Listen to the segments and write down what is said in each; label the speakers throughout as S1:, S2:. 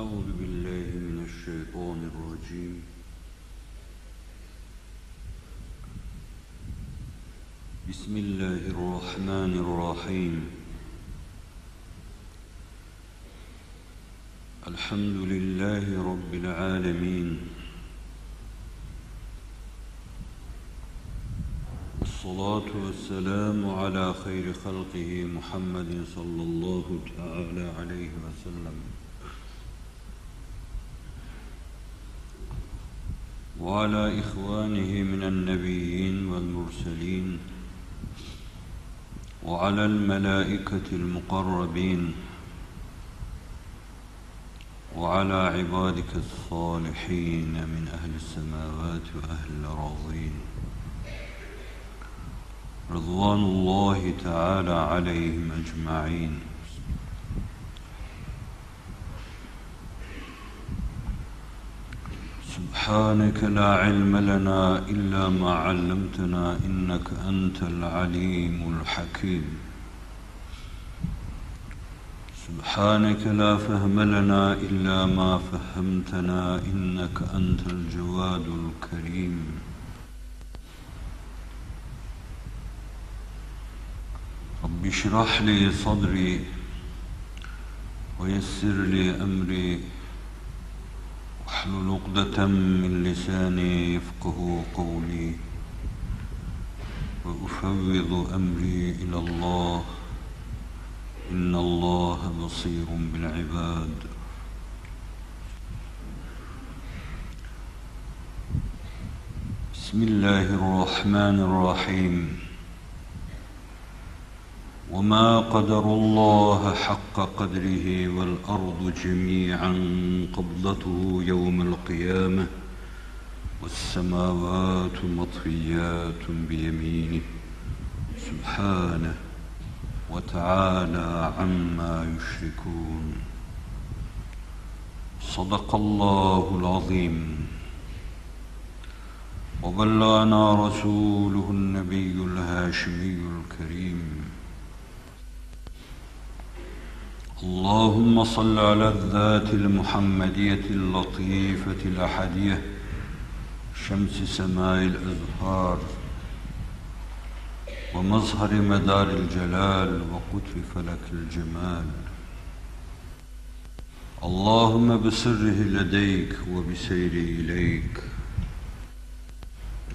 S1: أعوذ بالله من الشيطان الرجيم. بسم الله الرحمن الرحيم. الحمد لله رب العالمين. والصلاة والسلام على خير خلقه محمد صلى الله تعالى عليه وسلم. وعلى إخوانه من النبيين والمرسلين وعلى الملائكة المقربين وعلى عبادك الصالحين من أهل السماوات وأهل الأراضين. رضوان الله تعالى عليهم أجمعين. سبحانك لا علم لنا إلا ما علمتنا إنك أنت العليم الحكيم. سبحانك لا فهم لنا إلا ما فهمتنا إنك أنت الجواد الكريم. رب اشرح لي صدري ويسر لي أمري. واحلل عقدة من لساني يفقه قولي وأفوض أمري إلى الله. إن الله بصير بالعباد. بسم الله الرحمن الرحيم. وما قدر الله حق قدره والأرض جميعا قبضته يوم القيامة والسماوات مطفيات بيمينه سبحانه وتعالى عما يشركون صدق الله العظيم وبلغنا رسوله النبي الهاشمي الكريم اللهم صل على الذات المحمدية اللطيفة الأحدية. شمس سماء الأزهار ومظهر مدار الجلال وقطر فلك الجمال. اللهم بسره لديك وبسيري إليك.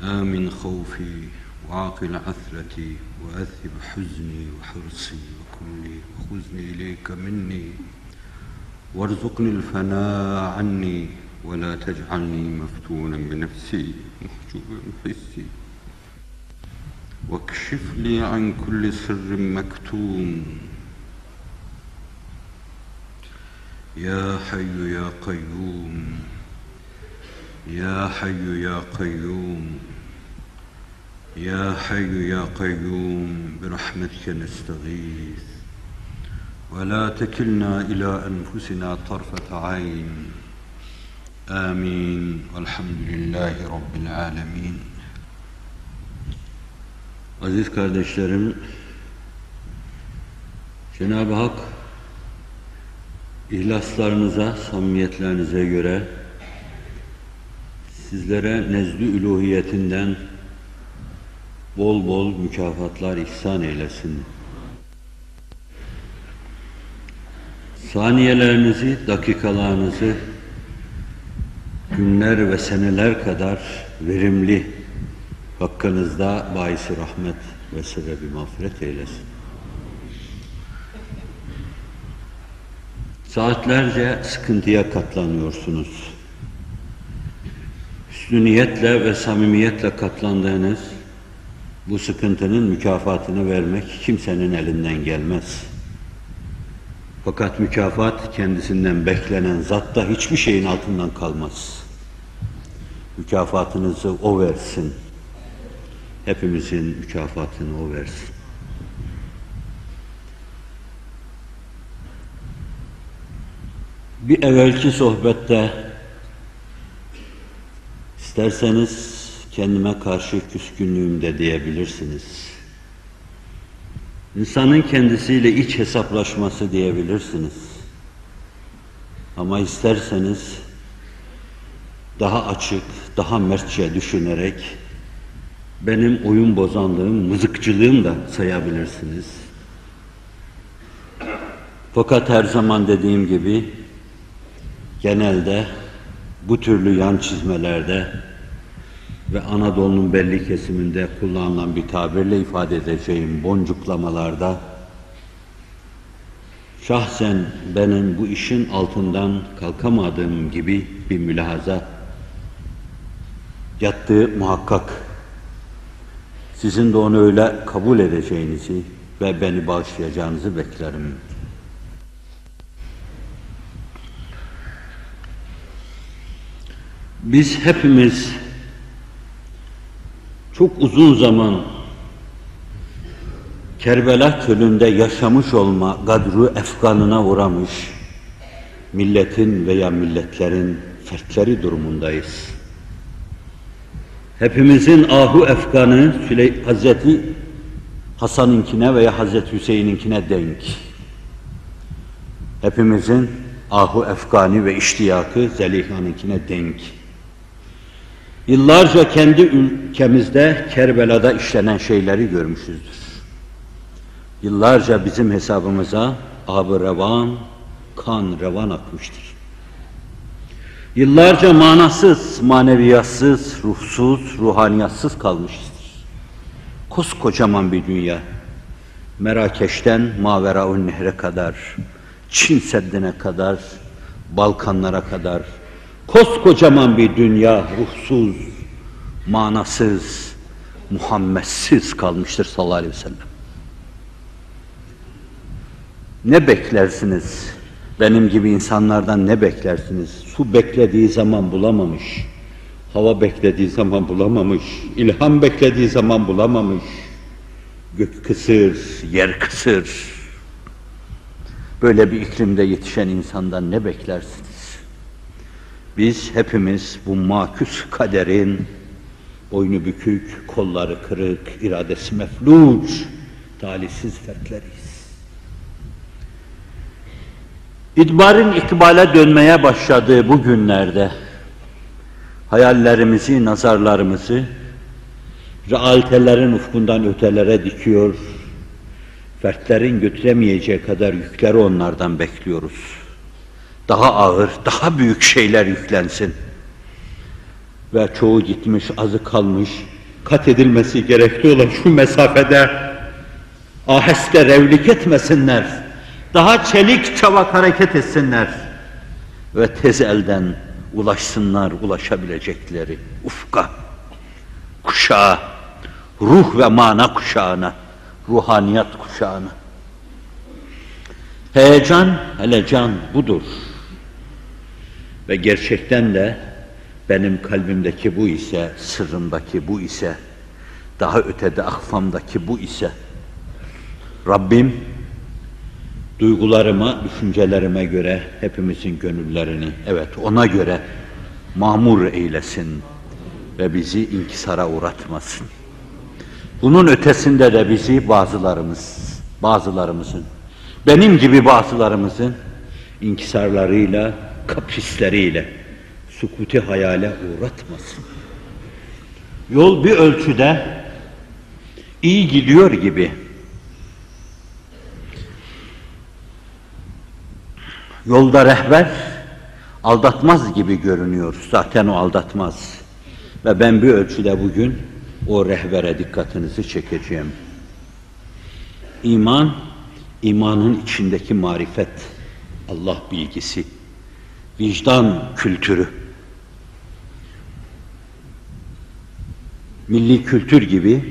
S1: آمن خوفي وعاقل عثرتي. وأذهب حزني وحرصي وكلي وخذني إليك مني. وارزقني الفناء عني ولا تجعلني مفتونا بنفسي محجوبا بحسي. واكشف لي عن كل سر مكتوم. يا حي يا قيوم. يا حي يا قيوم. يا حي يا قيوم برحمتك نستغيث ولا تكلنا إلى أنفسنا طرفة عين آمين والحمد لله رب العالمين Aziz kardeşlerim, Cenab-ı Hak ihlaslarınıza, samimiyetlerinize göre sizlere nezdü üluhiyetinden bol bol mükafatlar ihsan eylesin. Saniyelerinizi, dakikalarınızı günler ve seneler kadar verimli hakkınızda bahisi rahmet ve sebebi mağfiret eylesin. Saatlerce sıkıntıya katlanıyorsunuz. Hüsnü niyetle ve samimiyetle katlandığınız bu sıkıntının mükafatını vermek kimsenin elinden gelmez. Fakat mükafat kendisinden beklenen zatta hiçbir şeyin altından kalmaz. Mükafatınızı o versin. Hepimizin mükafatını o versin. Bir evvelki sohbette isterseniz kendime karşı küskünlüğüm de diyebilirsiniz. İnsanın kendisiyle iç hesaplaşması diyebilirsiniz. Ama isterseniz daha açık, daha mertçe düşünerek benim oyun bozanlığım, mızıkçılığım da sayabilirsiniz. Fakat her zaman dediğim gibi genelde bu türlü yan çizmelerde ve Anadolu'nun belli kesiminde kullanılan bir tabirle ifade edeceğim boncuklamalarda şahsen benim bu işin altından kalkamadığım gibi bir mülahaza yattığı muhakkak. Sizin de onu öyle kabul edeceğinizi ve beni bağışlayacağınızı beklerim. Biz hepimiz çok uzun zaman Kerbela çölünde yaşamış olma gadru efkanına uğramış milletin veya milletlerin fertleri durumundayız. Hepimizin ahu efkanı Süley Hazreti Hasan'ınkine veya Hazreti Hüseyin'inkine denk. Hepimizin ahu efkani ve iştiyakı Zeliha'nınkine denk. Yıllarca kendi ülkemizde Kerbela'da işlenen şeyleri görmüşüzdür. Yıllarca bizim hesabımıza ab revan, kan revan akmıştır. Yıllarca manasız, maneviyatsız, ruhsuz, ruhaniyatsız kalmışızdır. Koskocaman bir dünya. Merakeş'ten Maveraun Nehre kadar, Çin Seddi'ne kadar, Balkanlara kadar, koskocaman bir dünya ruhsuz, manasız, Muhammedsiz kalmıştır sallallahu aleyhi ve sellem. Ne beklersiniz? Benim gibi insanlardan ne beklersiniz? Su beklediği zaman bulamamış. Hava beklediği zaman bulamamış. ilham beklediği zaman bulamamış. Gök kısır, yer kısır. Böyle bir iklimde yetişen insandan ne beklersiniz? Biz hepimiz bu maküs kaderin boynu bükük, kolları kırık, iradesi mefluç, talihsiz fertleriyiz. İdbarın ikbale dönmeye başladığı bu günlerde hayallerimizi, nazarlarımızı realitelerin ufkundan ötelere dikiyor, fertlerin götüremeyeceği kadar yükleri onlardan bekliyoruz. Daha ağır, daha büyük şeyler yüklensin. Ve çoğu gitmiş, azı kalmış, kat edilmesi gerekli olan şu mesafede aheste revlik etmesinler daha çelik çavak hareket etsinler ve tez elden ulaşsınlar ulaşabilecekleri ufka, kuşağa, ruh ve mana kuşağına, ruhaniyat kuşağına. Heyecan, hele can budur. Ve gerçekten de benim kalbimdeki bu ise, sırrımdaki bu ise, daha ötede akfamdaki bu ise, Rabbim duygularıma, düşüncelerime göre hepimizin gönüllerini, evet ona göre mamur eylesin ve bizi inkisara uğratmasın. Bunun ötesinde de bizi bazılarımız, bazılarımızın, benim gibi bazılarımızın inkisarlarıyla, kaprisleriyle sukuti hayale uğratmasın. Yol bir ölçüde iyi gidiyor gibi Yolda rehber aldatmaz gibi görünüyor. Zaten o aldatmaz. Ve ben bir ölçüde bugün o rehbere dikkatinizi çekeceğim. İman, imanın içindeki marifet, Allah bilgisi, vicdan kültürü, milli kültür gibi,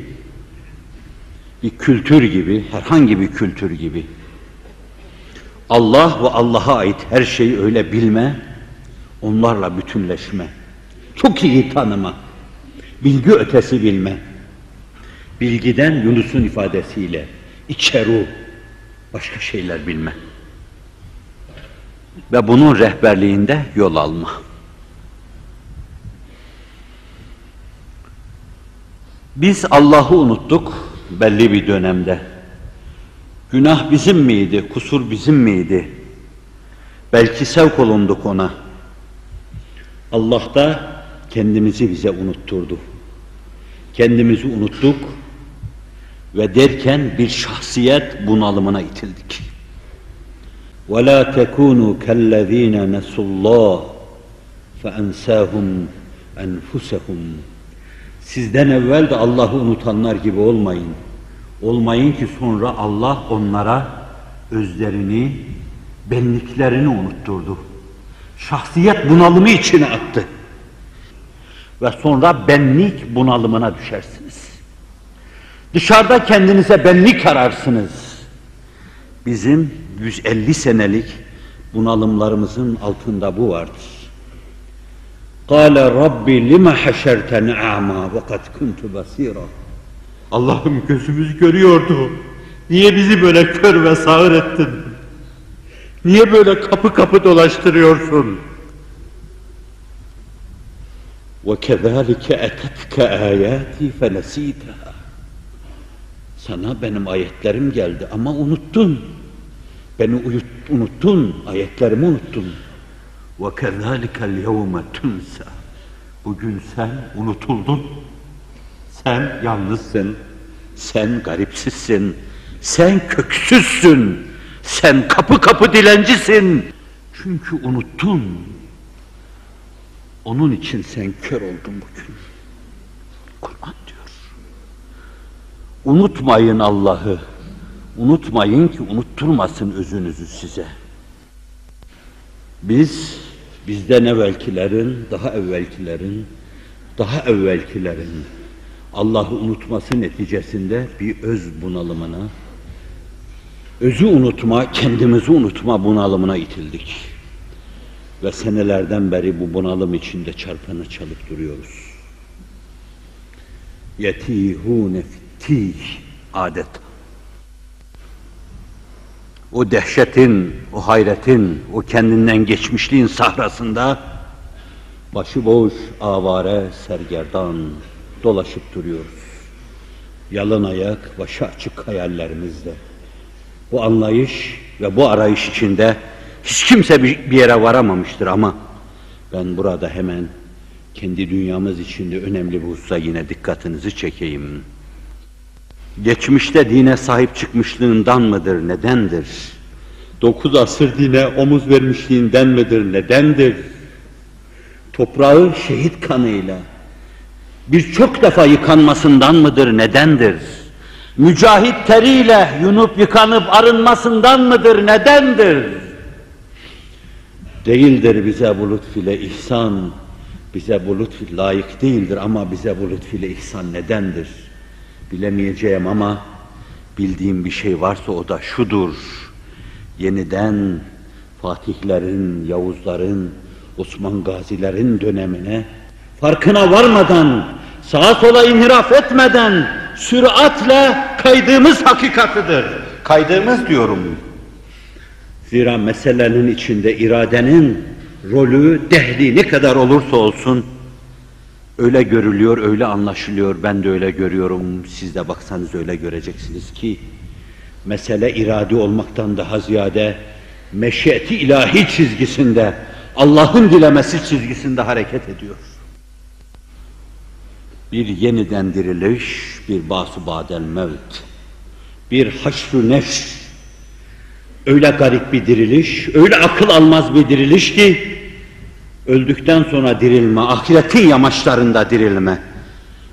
S1: bir kültür gibi, herhangi bir kültür gibi. Allah ve Allah'a ait her şeyi öyle bilme, onlarla bütünleşme, çok iyi tanıma, bilgi ötesi bilme, bilgiden Yunus'un ifadesiyle içeru, başka şeyler bilme ve bunun rehberliğinde yol alma. Biz Allah'ı unuttuk belli bir dönemde. Günah bizim miydi, kusur bizim miydi? Belki sevk olunduk ona. Allah da kendimizi bize unutturdu. Kendimizi unuttuk ve derken bir şahsiyet bunalımına itildik. وَلَا تَكُونُوا كَالَّذ۪ينَ نَسُوا اللّٰهِ فَاَنْسَاهُمْ اَنْفُسَهُمْ Sizden evvel de Allah'ı unutanlar gibi olmayın. Olmayın ki sonra Allah onlara özlerini, benliklerini unutturdu. Şahsiyet bunalımı içine attı. Ve sonra benlik bunalımına düşersiniz. Dışarıda kendinize benlik ararsınız. Bizim 150 senelik bunalımlarımızın altında bu vardır. قال Rabbi lima haşerteni a'ma ve kad kuntu basira. Allah'ım gözümüz görüyordu. Niye bizi böyle kör ve sağır ettin? Niye böyle kapı kapı dolaştırıyorsun? وَكَذَٰلِكَ اَتَتْكَ آيَاتِي فَنَس۪يتَهَا Sana benim ayetlerim geldi ama unuttun. Beni uyut, unuttun, ayetlerimi unuttun. وَكَذَٰلِكَ الْيَوْمَ تُنْسَى Bugün sen unutuldun. Sen yalnızsın. Sen garipsizsin. Sen köksüzsün. Sen kapı kapı dilencisin. Çünkü unuttun. Onun için sen kör oldun bugün. Kur'an diyor. Unutmayın Allah'ı. Unutmayın ki unutturmasın özünüzü size. Biz bizden evvelkilerin, daha evvelkilerin, daha evvelkilerin Allah'ı unutması neticesinde bir öz bunalımına, özü unutma, kendimizi unutma bunalımına itildik. Ve senelerden beri bu bunalım içinde çarpana çalıp duruyoruz. Yetihune fittih adet. O dehşetin, o hayretin, o kendinden geçmişliğin sahrasında başıboş, avare, sergerdan dolaşıp duruyoruz. Yalın ayak, başı açık hayallerimizde. Bu anlayış ve bu arayış içinde hiç kimse bir yere varamamıştır ama ben burada hemen kendi dünyamız içinde önemli bir hususa yine dikkatinizi çekeyim. Geçmişte dine sahip çıkmışlığından mıdır, nedendir? Dokuz asır dine omuz vermişliğinden midir, nedendir? Toprağı şehit kanıyla birçok defa yıkanmasından mıdır, nedendir? Mücahit teriyle yunup yıkanıp arınmasından mıdır, nedendir? Değildir bize bu lütfüyle ihsan, bize bu lütfü layık değildir ama bize bu lütfüyle ihsan nedendir? Bilemeyeceğim ama bildiğim bir şey varsa o da şudur. Yeniden Fatihlerin, Yavuzların, Osman Gazilerin dönemine farkına varmadan, sağa sola inhiraf etmeden süratle kaydığımız hakikatıdır. Kaydığımız diyorum. Zira meselenin içinde iradenin rolü, dehli ne kadar olursa olsun öyle görülüyor, öyle anlaşılıyor. Ben de öyle görüyorum. Siz de baksanız öyle göreceksiniz ki mesele irade olmaktan daha ziyade meşiyeti ilahi çizgisinde, Allah'ın dilemesi çizgisinde hareket ediyor. Bir yeniden diriliş, bir basu badel mevt, bir haşr nefs, öyle garip bir diriliş, öyle akıl almaz bir diriliş ki, öldükten sonra dirilme, ahiretin yamaçlarında dirilme,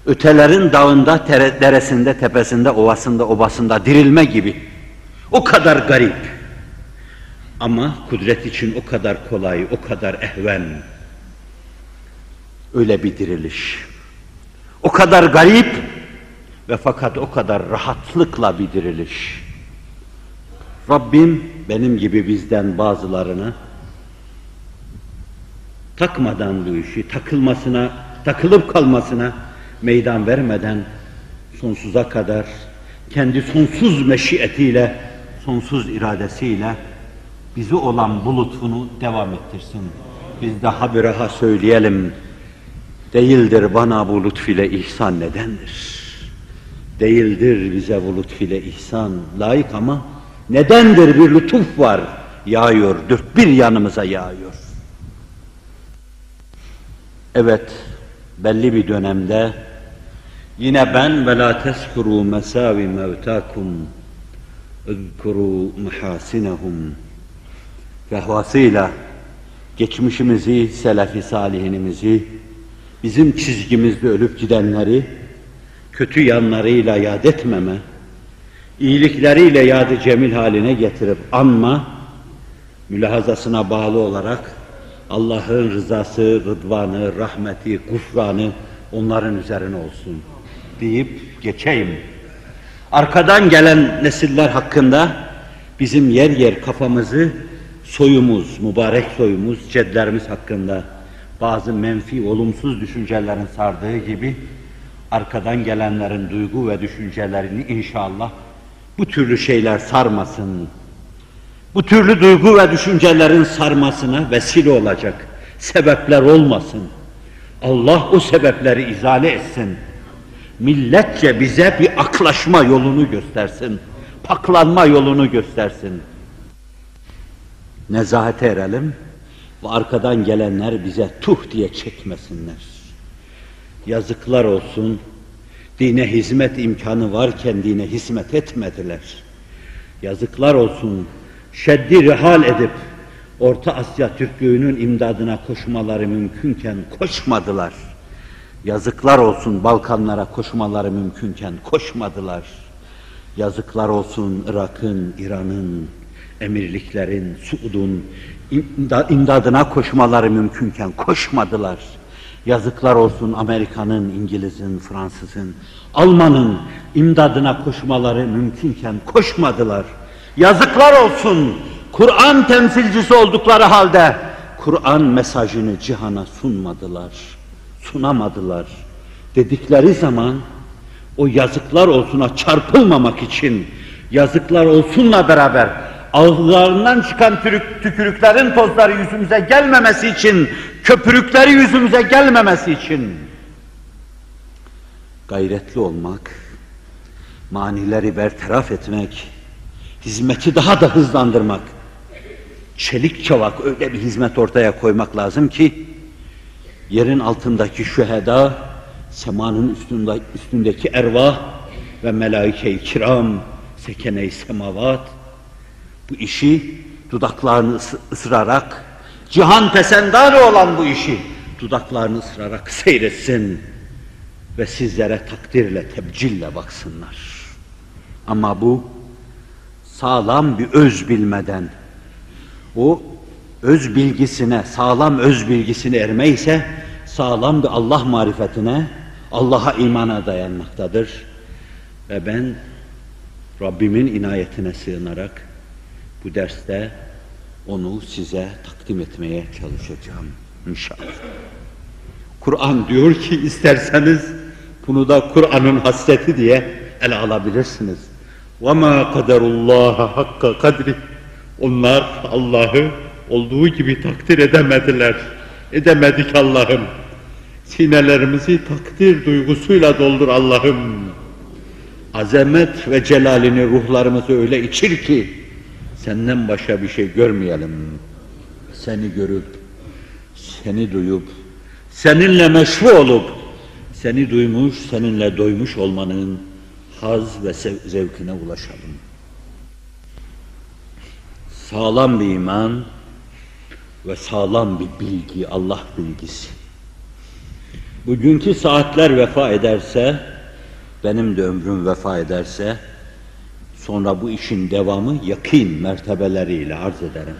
S1: ötelerin dağında, deresinde, tepesinde, ovasında, obasında dirilme gibi. O kadar garip. Ama kudret için o kadar kolay, o kadar ehven. Öyle bir diriliş. O kadar garip ve fakat o kadar rahatlıkla bir diriliş. Rabbim benim gibi bizden bazılarını takmadan bu işi, takılmasına, takılıp kalmasına meydan vermeden sonsuza kadar kendi sonsuz meşiyetiyle, sonsuz iradesiyle bizi olan bu lütfunu devam ettirsin. Biz daha bir daha söyleyelim. Değildir bana bu lütfüyle ihsan nedendir? Değildir bize bu lütfüyle ihsan layık ama nedendir bir lütuf var. yağıyor, dört bir yanımıza yağıyor. Evet, belli bir dönemde yine ben ve la teskuru mesavi mevtakum اذكروا محاسنهم fehvasıyla geçmişimizi, selefi salihinimizi, bizim çizgimizde ölüp gidenleri kötü yanlarıyla yad etmeme, iyilikleriyle yadı cemil haline getirip anma, mülahazasına bağlı olarak Allah'ın rızası, rıdvanı, rahmeti, gufranı onların üzerine olsun deyip geçeyim. Arkadan gelen nesiller hakkında bizim yer yer kafamızı soyumuz, mübarek soyumuz, cedlerimiz hakkında bazı menfi, olumsuz düşüncelerin sardığı gibi arkadan gelenlerin duygu ve düşüncelerini inşallah bu türlü şeyler sarmasın. Bu türlü duygu ve düşüncelerin sarmasına vesile olacak sebepler olmasın. Allah o sebepleri izale etsin. Milletçe bize bir aklaşma yolunu göstersin. Paklanma yolunu göstersin. Nezahete erelim ve arkadan gelenler bize tuh diye çekmesinler. Yazıklar olsun, dine hizmet imkanı varken dine hizmet etmediler. Yazıklar olsun, şeddi rihal edip Orta Asya Türklüğünün imdadına koşmaları mümkünken koşmadılar. Yazıklar olsun Balkanlara koşmaları mümkünken koşmadılar. Yazıklar olsun Irak'ın, İran'ın, emirliklerin, Suud'un imdadına koşmaları mümkünken koşmadılar. Yazıklar olsun Amerika'nın, İngiliz'in, Fransız'ın, Alman'ın imdadına koşmaları mümkünken koşmadılar. Yazıklar olsun Kur'an temsilcisi oldukları halde Kur'an mesajını cihana sunmadılar, sunamadılar. Dedikleri zaman o yazıklar olsuna çarpılmamak için yazıklar olsunla beraber ağızlarından çıkan tükürük, tükürüklerin tozları yüzümüze gelmemesi için, köpürükleri yüzümüze gelmemesi için gayretli olmak, manileri bertaraf etmek, hizmeti daha da hızlandırmak, çelik çavak öyle bir hizmet ortaya koymak lazım ki, yerin altındaki şüheda, semanın üstünde, üstündeki ervah ve melaike-i kiram, sekene-i semavat, bu işi dudaklarını ısırarak, cihan pesendarı olan bu işi dudaklarını ısırarak seyretsin ve sizlere takdirle, tebcille baksınlar. Ama bu sağlam bir öz bilmeden, o öz bilgisine, sağlam öz bilgisine erme ise sağlam bir Allah marifetine, Allah'a imana dayanmaktadır. Ve ben Rabbimin inayetine sığınarak bu derste onu size takdim etmeye çalışacağım inşallah. Kur'an diyor ki isterseniz bunu da Kur'an'ın hasreti diye ele alabilirsiniz. وَمَا قَدَرُ اللّٰهَ hakka kadri Onlar Allah'ı olduğu gibi takdir edemediler. Edemedik Allah'ım. Sinelerimizi takdir duygusuyla doldur Allah'ım. Azamet ve celalini ruhlarımızı öyle içir ki senden başka bir şey görmeyelim. Seni görüp, seni duyup, seninle meşru olup, seni duymuş, seninle doymuş olmanın haz ve zevkine ulaşalım. Sağlam bir iman ve sağlam bir bilgi, Allah bilgisi. Bugünkü saatler vefa ederse, benim de ömrüm vefa ederse, sonra bu işin devamı yakin mertebeleriyle arz ederim.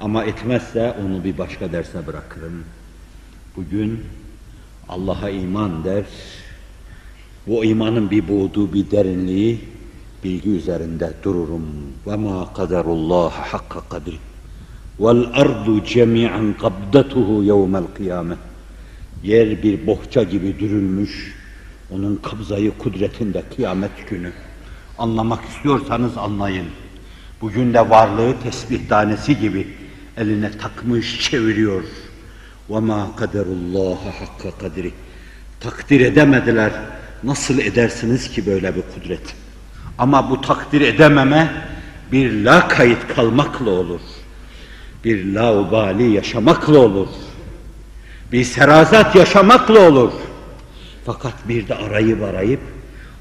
S1: Ama etmezse onu bir başka derse bırakırım. Bugün Allah'a iman der, bu imanın bir buğduğu, bir derinliği, bilgi üzerinde dururum. Ve ma kaderullah hakka kadri. Vel ardu cemi'an kabdatuhu yevmel kıyame. Yer bir bohça gibi dürülmüş, onun kabzayı kudretinde kıyamet günü. Anlamak istiyorsanız anlayın. Bugün de varlığı tesbih tanesi gibi eline takmış çeviriyor. وَمَا قَدَرُ اللّٰهَ حَقَّ kadri. Takdir edemediler. Nasıl edersiniz ki böyle bir kudret? Ama bu takdir edememe bir la kayıt kalmakla olur. Bir laubali yaşamakla olur. Bir serazat yaşamakla olur. Fakat bir de arayıp arayıp,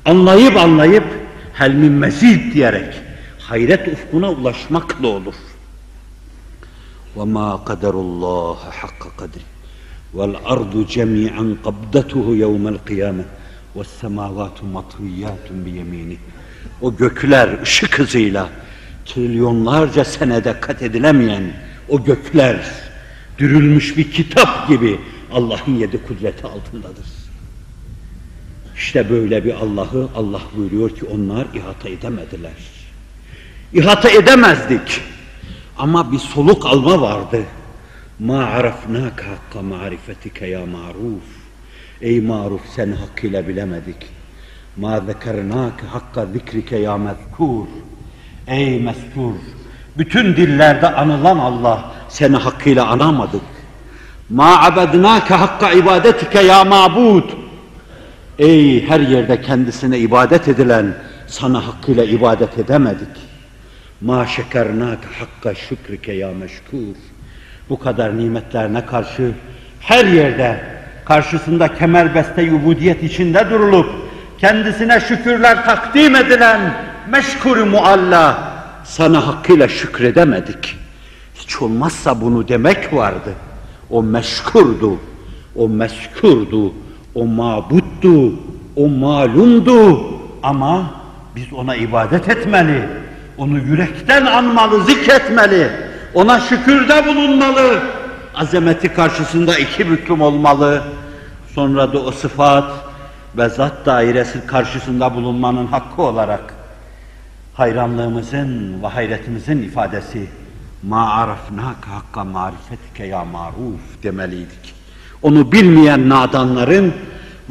S1: anlayıp anlayıp, helmin mezid diyerek hayret ufkuna ulaşmakla olur. وَمَا قَدَرُ اللّٰهَ حَقَّ قَدْرِ وَالْأَرْضُ جَمِيعًا قَبْدَتُهُ يَوْمَ الْقِيَامَةِ ve semavatu matiyyatun bi yemini. O gökler ışık hızıyla trilyonlarca senede kat edilemeyen o gökler dürülmüş bir kitap gibi Allah'ın yedi kudreti altındadır. İşte böyle bir Allah'ı Allah buyuruyor ki onlar ihata edemediler. İhata edemezdik. Ama bir soluk alma vardı. Ma arafnaka hakka marifetike ya maruf. Ey maruf seni hakkıyla bilemedik. Ma zekernake hakka zikrike ya mezkur. Ey mezkur. Bütün dillerde anılan Allah seni hakkıyla anamadık. Ma abednake hakka ibadetike ya mabud. Ey her yerde kendisine ibadet edilen sana hakkıyla ibadet edemedik. Ma şekernâke hakka şükrike ya meşkur. Bu kadar nimetlerine karşı her yerde karşısında kemerbeste ubudiyet içinde durulup kendisine şükürler takdim edilen meşkur mualla sana hakkıyla şükredemedik. Hiç olmazsa bunu demek vardı. O meşkurdu, o meskurdu, o mabuttu, o malumdu ama biz ona ibadet etmeli, onu yürekten anmalı, zikretmeli, ona şükürde bulunmalı, azameti karşısında iki büklüm olmalı, sonra da o sıfat ve zat dairesi karşısında bulunmanın hakkı olarak hayranlığımızın ve hayretimizin ifadesi ma arafnaka hakka marifetike ya maruf demeliydik. Onu bilmeyen nadanların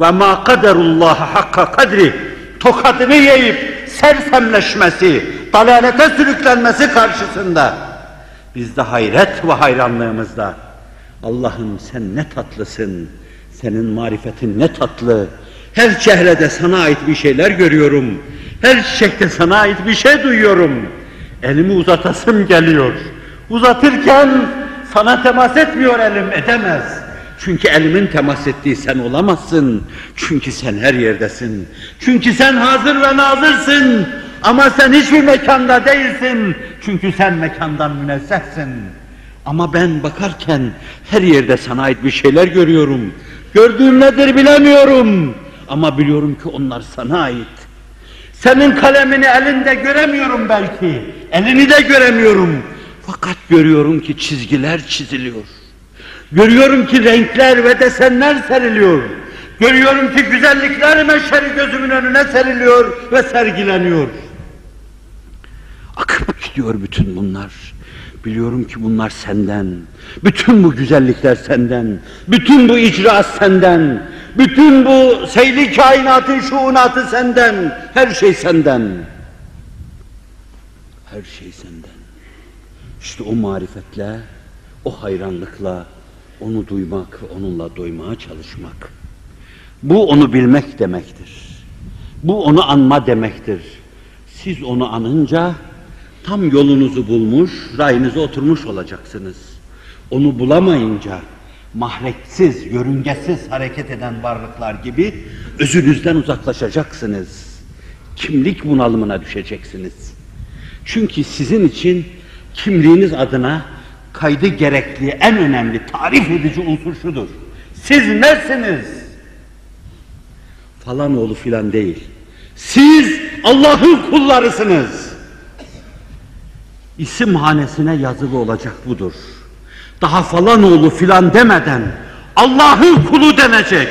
S1: ve ma kaderullah hakka kadri tokadını yiyip sersemleşmesi, dalalete sürüklenmesi karşısında biz de hayret ve hayranlığımızda Allah'ım sen ne tatlısın, senin marifetin ne tatlı, her çehrede sana ait bir şeyler görüyorum, her çiçekte sana ait bir şey duyuyorum, elimi uzatasım geliyor, uzatırken sana temas etmiyor elim, edemez. Çünkü elimin temas ettiği sen olamazsın. Çünkü sen her yerdesin. Çünkü sen hazır ve nazırsın. Ama sen hiçbir mekanda değilsin. Çünkü sen mekandan münezzehsin. Ama ben bakarken her yerde sana ait bir şeyler görüyorum. Gördüğüm nedir bilemiyorum. Ama biliyorum ki onlar sana ait. Senin kalemini elinde göremiyorum belki. Elini de göremiyorum. Fakat görüyorum ki çizgiler çiziliyor. Görüyorum ki renkler ve desenler seriliyor. Görüyorum ki güzellikler meşheri gözümün önüne seriliyor ve sergileniyor. Akıp gidiyor bütün bunlar. Biliyorum ki bunlar senden. Bütün bu güzellikler senden. Bütün bu icraat senden. Bütün bu seyli kainatın şuunatı senden. Her şey senden. Her şey senden. İşte o marifetle, o hayranlıkla, onu duymak ve onunla doymaya çalışmak. Bu onu bilmek demektir. Bu onu anma demektir. Siz onu anınca tam yolunuzu bulmuş, rayınıza oturmuş olacaksınız. Onu bulamayınca mahreksiz, yörüngesiz hareket eden varlıklar gibi özünüzden uzaklaşacaksınız. Kimlik bunalımına düşeceksiniz. Çünkü sizin için kimliğiniz adına kaydı gerekli en önemli tarif edici unsur şudur. Siz nesiniz? Falan oğlu filan değil. Siz Allah'ın kullarısınız. İsim hanesine yazılı olacak budur. Daha falan oğlu filan demeden Allah'ın kulu denecek.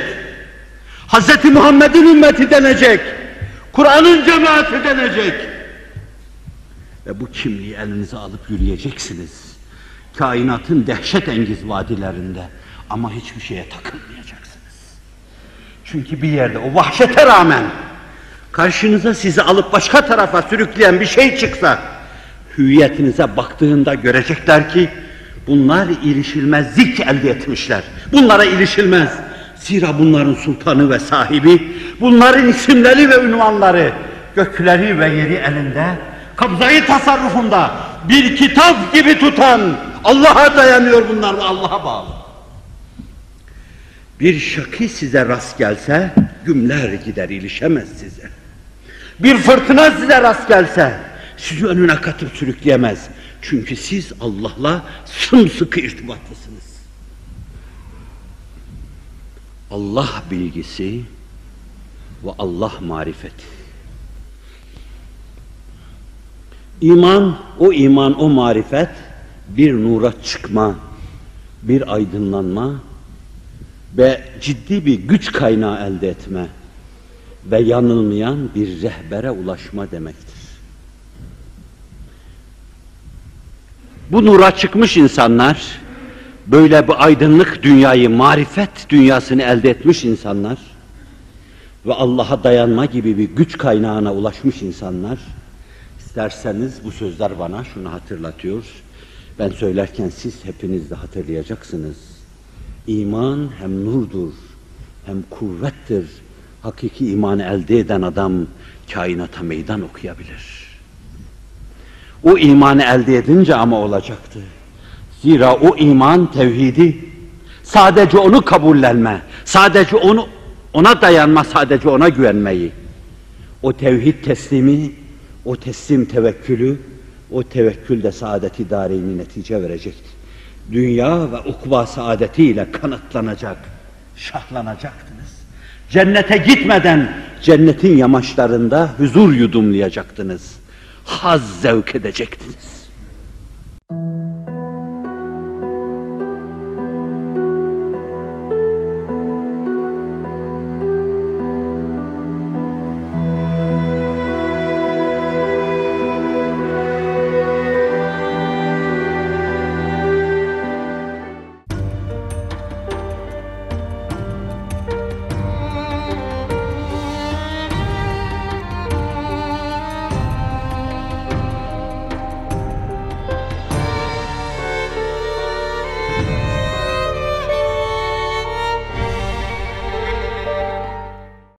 S1: Hz. Muhammed'in ümmeti denecek. Kur'an'ın cemaati denecek. Ve bu kimliği elinize alıp yürüyeceksiniz kainatın dehşet engiz vadilerinde ama hiçbir şeye takılmayacaksınız. Çünkü bir yerde o vahşete rağmen karşınıza sizi alıp başka tarafa sürükleyen bir şey çıksa hüviyetinize baktığında görecekler ki bunlar ilişilmezlik elde etmişler. Bunlara ilişilmez. Zira bunların sultanı ve sahibi, bunların isimleri ve ünvanları, gökleri ve yeri elinde, kabzayı tasarrufunda bir kitap gibi tutan Allah'a dayanıyor bunlar da Allah'a bağlı. Bir şakı size rast gelse gümler gider ilişemez size. Bir fırtına size rast gelse sizi önüne katıp sürükleyemez. Çünkü siz Allah'la sımsıkı irtibatlısınız. Allah bilgisi ve Allah marifeti. İman, o iman, o marifet bir nura çıkma, bir aydınlanma ve ciddi bir güç kaynağı elde etme ve yanılmayan bir rehbere ulaşma demektir. Bu nura çıkmış insanlar, böyle bu aydınlık dünyayı, marifet dünyasını elde etmiş insanlar ve Allah'a dayanma gibi bir güç kaynağına ulaşmış insanlar, isterseniz bu sözler bana şunu hatırlatıyor. Ben söylerken siz hepiniz de hatırlayacaksınız. İman hem nurdur, hem kuvvettir. Hakiki imanı elde eden adam kainata meydan okuyabilir. O imanı elde edince ama olacaktı. Zira o iman tevhidi. Sadece onu kabullenme, sadece onu ona dayanma, sadece ona güvenmeyi. O tevhid teslimi, o teslim tevekkülü, o tevekkül de saadeti dareini netice verecekti. Dünya ve ukba saadetiyle kanıtlanacak, şahlanacaktınız. Cennete gitmeden cennetin yamaçlarında huzur yudumlayacaktınız. Haz zevk edecektiniz.